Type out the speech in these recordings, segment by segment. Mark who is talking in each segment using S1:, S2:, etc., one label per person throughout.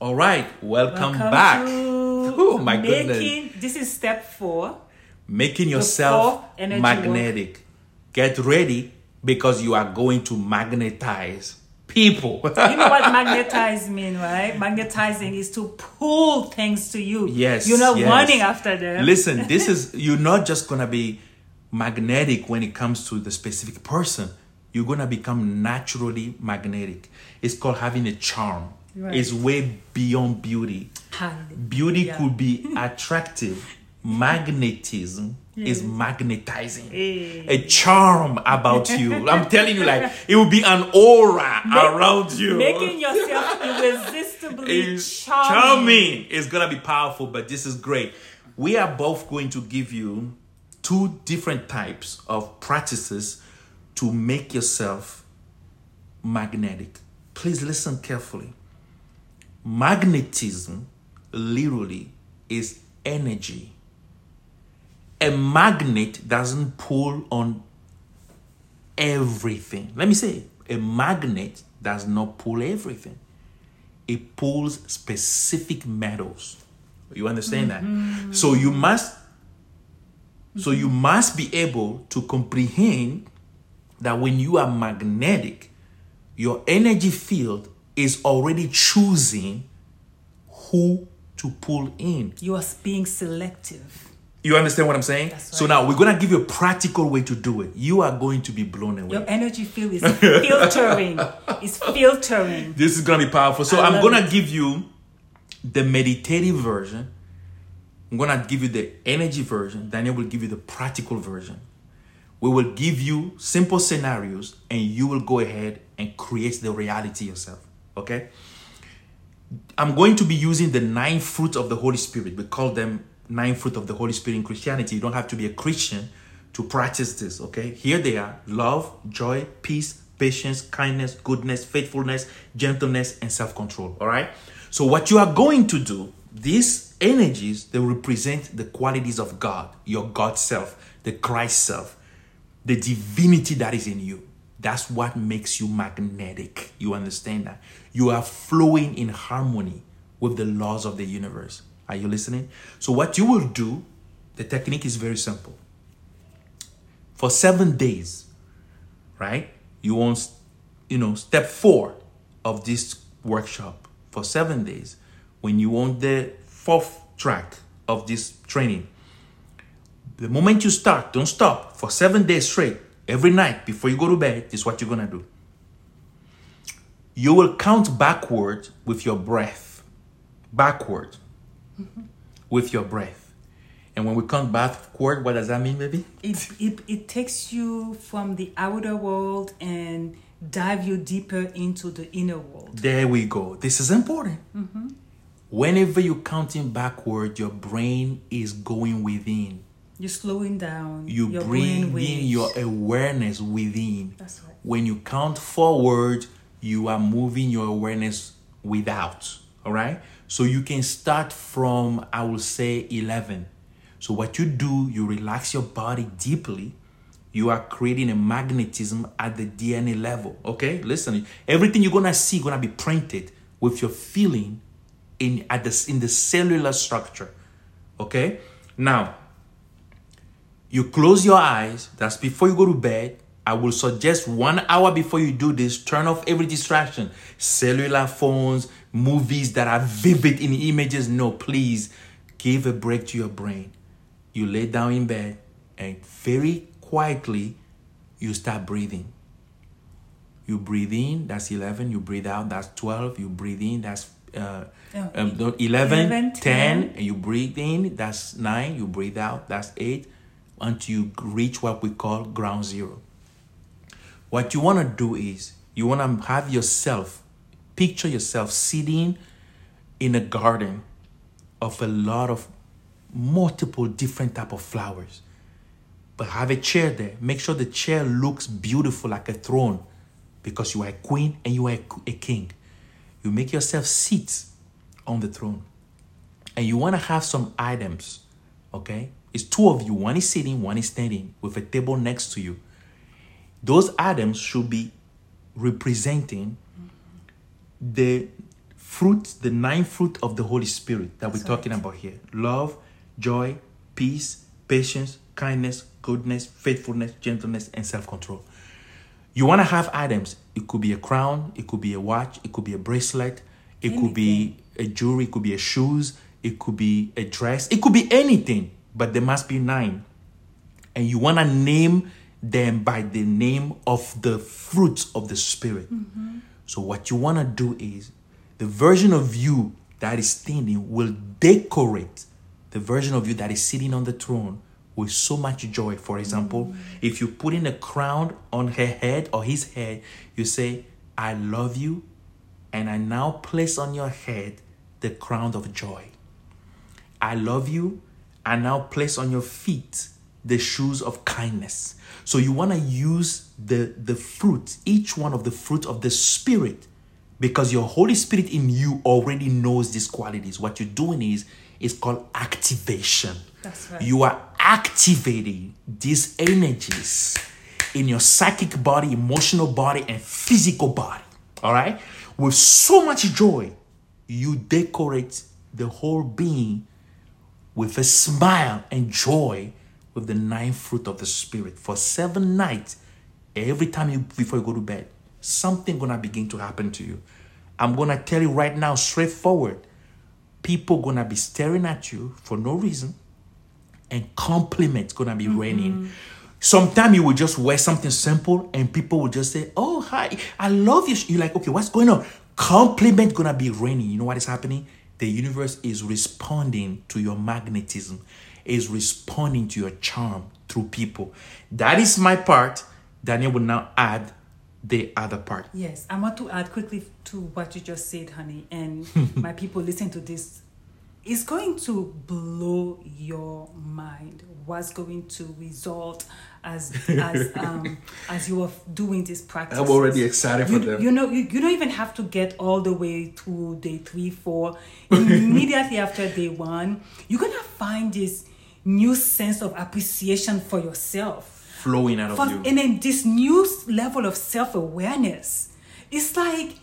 S1: All right, welcome,
S2: Welcome
S1: back. Oh my
S2: making,
S1: goodness.
S2: This is step four.
S1: Making yourself magnetic. Get ready because you are going to magnetize people.
S2: You know what magnetize mean, right? Magnetizing is to pull things to you.
S1: Yes,
S2: You're not
S1: yes.
S2: running after them.
S1: Listen, this is you're not just gonna be magnetic when it comes to the specific person. You're gonna become naturally magnetic. It's called having a charm.
S2: Right.
S1: It's way beyond beauty.
S2: Hallelujah.
S1: Beauty could be attractive. Magnetism is magnetizing.
S2: Hey.
S1: A charm about you. I'm telling you, like it will be an aura around you.
S2: Making yourself irresistibly
S1: is
S2: charming.
S1: charming. It's gonna be powerful, but this is great. We are both going to give you two different types of practices to make yourself magnetic. Please listen carefully. Magnetism literally is energy. A magnet doesn't pull on everything. Let me say, a magnet does not pull everything it pulls specific metals. You understand that? Mm-hmm. So you must so you mm-hmm. must be able to comprehend that when you are magnetic, your energy field is already choosing who to pull in.
S2: You are being selective.
S1: You understand what I'm saying?
S2: That's
S1: So now we're gonna give you a practical way to do it. You are going to be blown away.
S2: Your energy field is filtering. it's filtering.
S1: This is gonna be powerful. So
S2: I
S1: I'm gonna
S2: it.
S1: give you the meditative version. I'm gonna give you the energy version. Daniel will give you the practical version. We will give you simple scenarios, and you will go ahead and create the reality yourself. Okay. I'm going to be using the nine fruits of the Holy Spirit. We call them nine fruit of the Holy Spirit in Christianity. You don't have to be a Christian to practice this, okay? Here they are love, joy, peace, patience, kindness, goodness, faithfulness, gentleness, and self control, all right? So, what you are going to do, these energies, they represent the qualities of God, your God self, the Christ self, the divinity that is in you. That's what makes you magnetic. You understand that? You are flowing in harmony with the laws of the universe. Are you listening? So, what you will do, the technique is very simple. For seven days, right? You want, you know, step four of this workshop for seven days. When you want the fourth track of this training, the moment you start, don't stop for seven days straight. Every night before you go to bed, this is what you're gonna do. You will count backward with your breath. Backward mm-hmm. with your breath. And when we count backward, what does that mean, baby?
S2: It, it, it takes you from the outer world and dive you deeper into the inner world.
S1: There we go. This is important. Mm-hmm. Whenever you're counting backward, your brain is going within.
S2: You're slowing down.
S1: You
S2: your
S1: bring in your awareness within.
S2: That's right.
S1: When you count forward, you are moving your awareness without. All right. So you can start from, I will say, 11. So what you do, you relax your body deeply. You are creating a magnetism at the DNA level. Okay, listen. Everything you're gonna see gonna be printed with your feeling in at the in the cellular structure. Okay. Now, you close your eyes. That's before you go to bed. I will suggest one hour before you do this, turn off every distraction. Cellular phones, movies that are vivid in images. No, please give a break to your brain. You lay down in bed and very quietly you start breathing. You breathe in, that's 11. You breathe out, that's 12. You breathe in, that's uh,
S2: Oh,
S1: um, 11,
S2: 11,
S1: 10,
S2: 10.
S1: and you breathe in, that's 9. You breathe out, that's 8. Until you reach what we call ground zero. What you want to do is you want to have yourself, picture yourself sitting in a garden of a lot of multiple different type of flowers. But have a chair there. Make sure the chair looks beautiful like a throne because you are a queen and you are a, king. You make yourself sit on the throne. And you want to have some items, okay? It's two of you. One is sitting, one is standing with a table next to you. Those items should be representing the fruit, the nine fruit of the Holy Spirit that
S2: That's
S1: we're talking
S2: right.
S1: about here love, joy, peace, patience, kindness, goodness, faithfulness, gentleness, and self control. You want to have items. It could be a crown, it could be a watch, it could be a bracelet, it could be a jewelry, it could be a shoes, it could be a dress, it could be anything, but there must be nine. And you want to name them by the name of the fruits of the Spirit. So, what you want to do is the version of you that is standing will decorate the version of you that is sitting on the throne with so much joy. For example, mm. if you put in a crown on her head or his head, you say, I love you, and I now place on your head the crown of joy. I love you. I now place on your feet the shoes of kindness. So you want to use the the fruit, each one of the fruit of the spirit, because your Holy Spirit in you already knows these qualities. What you're doing is is called activation.
S2: That's right.
S1: You are activating these energies in your psychic body, emotional body, and physical body. All right? With so much joy, you decorate the whole being with a smile and joy with the ninth fruit of the spirit for seven nights every time you before you go to bed something gonna begin to happen to you i'm gonna tell you right now straightforward people gonna be staring at you for no reason and compliments gonna be mm-hmm. raining Sometimes you will just wear something simple and people will just say, Oh, hi, I love you. You're like, okay, what's going on? Compliment gonna be raining. You know what is happening? The universe is responding to your magnetism, is responding to your charm through people. That is my part. Daniel will now add the other part.
S2: Yes, I want to add quickly to what you just said, honey, and my people listen to this. It's going to blow your mind. What's going to result as as um as you are doing this practice?
S1: i'm already excited
S2: you, you know you, you don't even have to get all the way to day three four immediately after day one you're gonna find this new sense of appreciation for yourself
S1: Flowing out of you.
S2: and then this new level of self-awareness it's like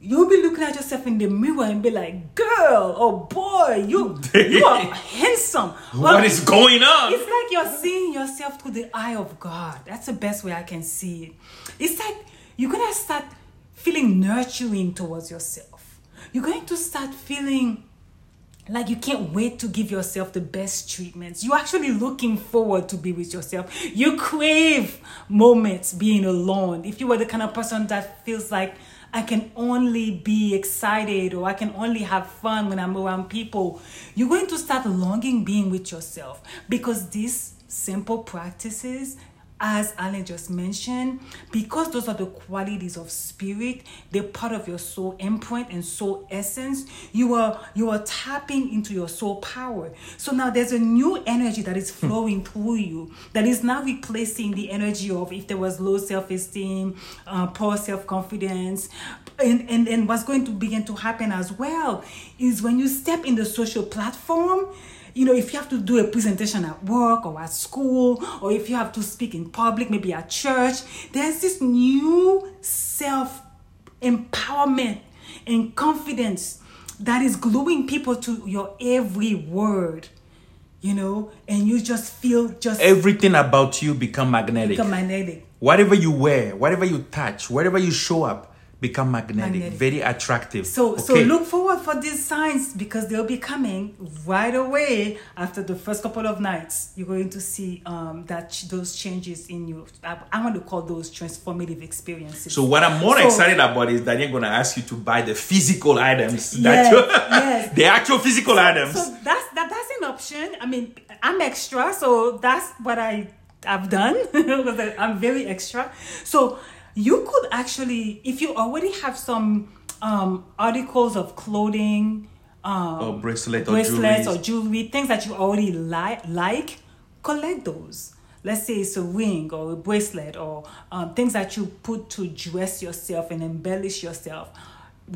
S2: you'll be looking at yourself in the mirror and be like girl or boy you you are handsome
S1: what
S2: Or-
S1: is going on?
S2: it's like you're seeing yourself through the eye of God. That's the best way I can see it. It's like you're gonna start feeling nurturing towards yourself. You're going to start feeling like you can't wait to give yourself the best treatments. You're actually looking forward to be with yourself. You crave moments being alone. If you were the kind of person that feels like I can only be excited or I can only have fun when I'm around people, you're going to start longing being with yourself because these simple practices as Alan just mentioned, because those are the qualities of spirit, they're part of your soul imprint and soul essence. You are you are tapping into your soul power. So now there's a new energy that is flowing through you that is now replacing the energy of if there was low self-esteem, uh, poor self-confidence, and, and and what's going to begin to happen as well is when you step in the social platform you know, if you have to do a presentation at work or at school, or if you have to speak in public, maybe at church, there's this new self empowerment and confidence that is gluing people to your every word, you know, and you just feel just
S1: Everything about you become magnetic.
S2: become magnetic.
S1: whatever you wear, whatever you touch, wherever you show up, become magnetic,
S2: Magnetic.
S1: very attractive.
S2: So, so look forward for these signs because they'll be coming right away after the first couple of nights. You're going to see um, that ch- those changes in you. I, I want to call those transformative experiences.
S1: So what I'm more
S2: So-
S1: excited about is that you're gonna ask you to buy the physical items.
S2: Yes,
S1: that
S2: yes.
S1: the actual physical items.
S2: So that's that, that's an option. I mean, I'm extra, so that's what I I've done. because I'm very extra. So you could actually, if you already have some um, articles of clothing, um,
S1: Or bracelet or
S2: bracelets
S1: jewelries.
S2: or jewelry, things that you already like, like, collect those. Let's say it's a ring or a bracelet or um, things that you put to dress yourself and embellish yourself.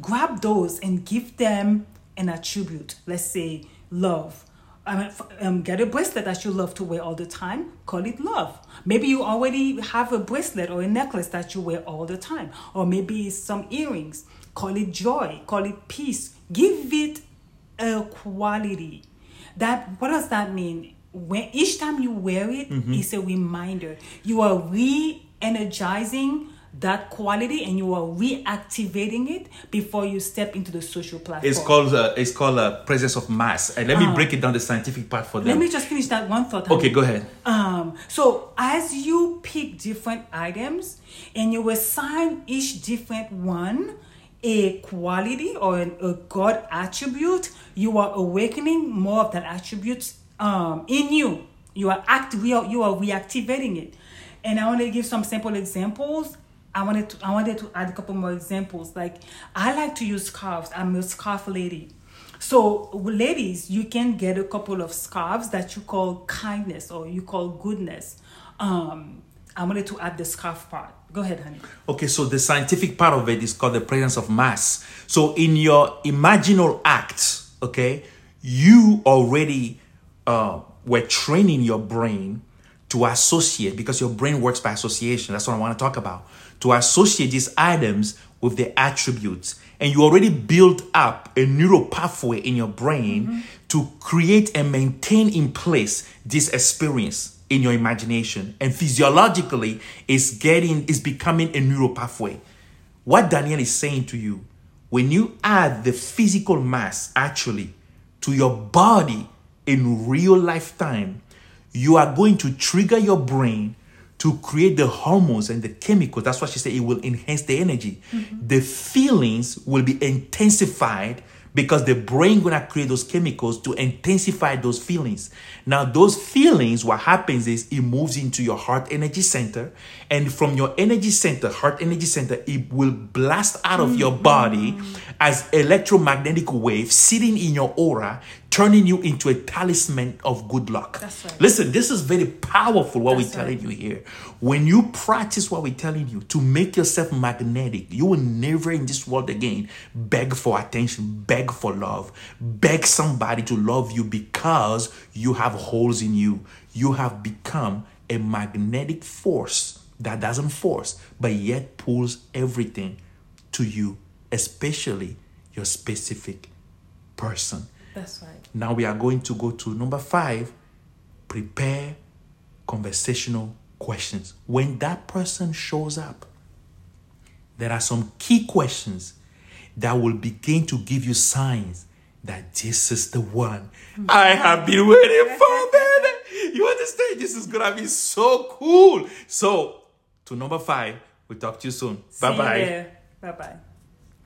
S2: Grab those and give them an attribute. Let's say love. I mean, f- um, get a bracelet that you love to wear all the time. Call it love. Maybe you already have a bracelet or a necklace that you wear all the time, or maybe it's some earrings. call it joy, call it peace. Give it a quality. That what does that mean? When each time you wear it, it's a reminder. You are re-energizing that quality and you are reactivating it before you step into the social platform.
S1: It's called uh, it's called uh, presence of mass. And let me break it down the scientific part for
S2: Uh-huh. Let me just finish that one thought.
S1: Okay, go ahead.
S2: Um, so as you pick different items and you assign each different one a quality or an, a God attribute, you are awakening more of that attribute um, in you. You are act you are, you are reactivating it. And I want to give some simple examples. I wanted to I wanted to add a couple more examples. Like I like to use scarves. I'm a scarf lady. So, ladies, you can get a couple of scarves that you call kindness or you call goodness. Um, I wanted to add the scarf part. Go ahead, honey.
S1: Okay, so the scientific part of it is called the presence of mass. So in your imaginal act, okay, you already uh, were training your brain to associate because your brain works by association. That's what I want to talk about. To associate these items with the attributes. And you already built up a neural pathway in your brain mm-hmm. to create and maintain in place this experience in your imagination. And physiologically, it's getting, it's becoming a neural pathway. What Daniel is saying to you, when you add the physical mass actually to your body in real lifetime, you are going to trigger your brain to create the hormones and the chemicals. That's why she said. It will enhance the energy. Mm-hmm. The feelings will be intensified because the brain gonna create those chemicals to intensify those feelings. Now, those feelings, what happens is it moves into your heart energy center, and from your energy center, heart energy center, it will blast out of your mm-hmm. body as electromagnetic waves sitting in your aura, turning you into a talisman of good luck.
S2: That's right.
S1: Listen, this is very powerful what
S2: That's
S1: we're telling
S2: right.
S1: you here. When you practice what we're telling you to make yourself magnetic, you will never in this world again beg for attention, beg for love, beg somebody to love you because you have holes in you. You have become a magnetic force that doesn't force, but yet pulls everything to you, especially your specific person.
S2: That's right.
S1: Now we are going to go to number five prepare conversational questions. When that person shows up, there are some key questions that will begin to give you signs that this is the one I have been waiting for, man. You understand? This is gonna be so cool. So, to number five, we'll talk to you soon. Bye bye.
S2: Bye bye.